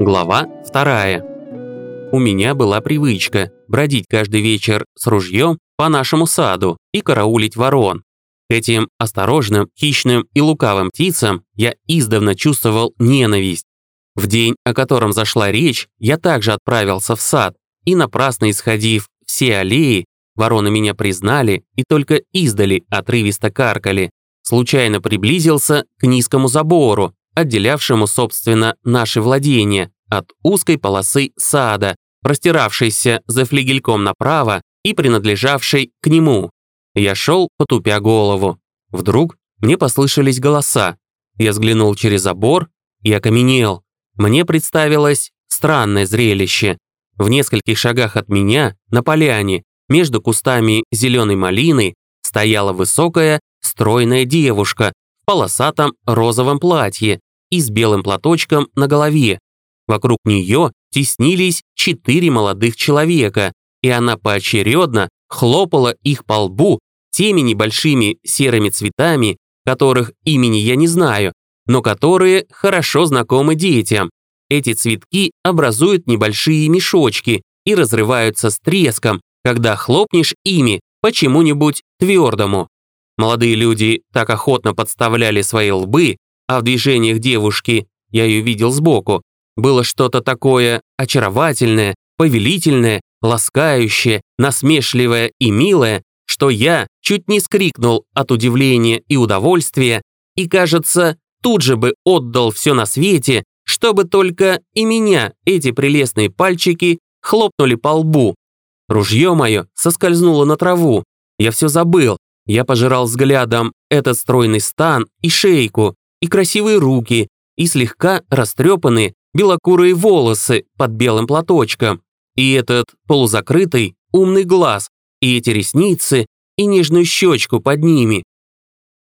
Глава вторая. У меня была привычка бродить каждый вечер с ружьем по нашему саду и караулить ворон. К этим осторожным, хищным и лукавым птицам я издавна чувствовал ненависть. В день, о котором зашла речь, я также отправился в сад, и напрасно исходив все аллеи, вороны меня признали и только издали отрывисто каркали. Случайно приблизился к низкому забору, отделявшему, собственно, наши владения от узкой полосы сада, простиравшейся за флигельком направо и принадлежавшей к нему. Я шел, потупя голову. Вдруг мне послышались голоса. Я взглянул через забор и окаменел. Мне представилось странное зрелище. В нескольких шагах от меня, на поляне, между кустами зеленой малины, стояла высокая, стройная девушка в полосатом розовом платье и с белым платочком на голове. Вокруг нее теснились четыре молодых человека, и она поочередно хлопала их по лбу теми небольшими серыми цветами, которых имени я не знаю, но которые хорошо знакомы детям. Эти цветки образуют небольшие мешочки и разрываются с треском, когда хлопнешь ими по чему-нибудь твердому. Молодые люди так охотно подставляли свои лбы, а в движениях девушки, я ее видел сбоку, было что-то такое очаровательное, повелительное, ласкающее, насмешливое и милое, что я чуть не скрикнул от удивления и удовольствия и, кажется, тут же бы отдал все на свете, чтобы только и меня эти прелестные пальчики хлопнули по лбу. Ружье мое соскользнуло на траву. Я все забыл. Я пожирал взглядом этот стройный стан и шейку, и красивые руки, и слегка растрепанные белокурые волосы под белым платочком, и этот полузакрытый умный глаз, и эти ресницы, и нежную щечку под ними.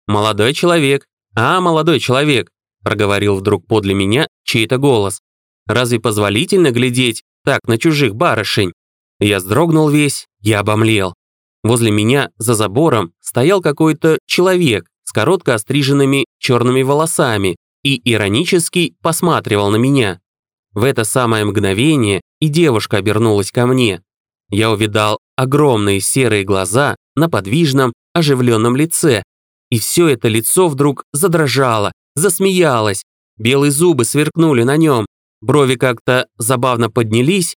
«Молодой человек, а, молодой человек», проговорил вдруг подле меня чей-то голос. «Разве позволительно глядеть так на чужих барышень?» Я вздрогнул весь, я обомлел. Возле меня, за забором, стоял какой-то человек с коротко остриженными черными волосами и иронически посматривал на меня. В это самое мгновение и девушка обернулась ко мне. Я увидал огромные серые глаза на подвижном, оживленном лице, и все это лицо вдруг задрожало, засмеялось, белые зубы сверкнули на нем, брови как-то забавно поднялись.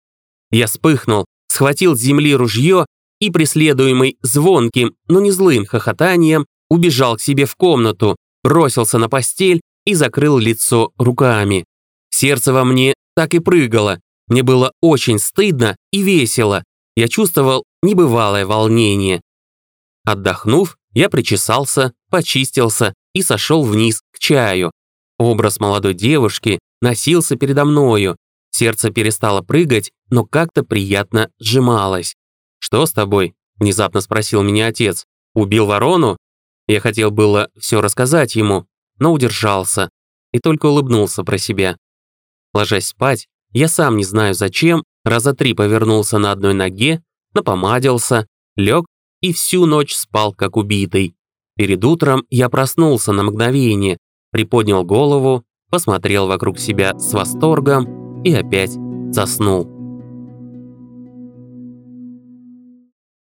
Я вспыхнул, схватил с земли ружье и, преследуемый звонким, но не злым хохотанием, убежал к себе в комнату, бросился на постель и закрыл лицо руками. Сердце во мне так и прыгало. Мне было очень стыдно и весело. Я чувствовал небывалое волнение. Отдохнув, я причесался, почистился и сошел вниз к чаю. Образ молодой девушки носился передо мною. Сердце перестало прыгать, но как-то приятно сжималось. «Что с тобой?» – внезапно спросил меня отец. «Убил ворону?» Я хотел было все рассказать ему, но удержался и только улыбнулся про себя. Ложась спать, я сам не знаю зачем, раза три повернулся на одной ноге, напомадился, лег и всю ночь спал как убитый. Перед утром я проснулся на мгновение, приподнял голову, посмотрел вокруг себя с восторгом и опять заснул.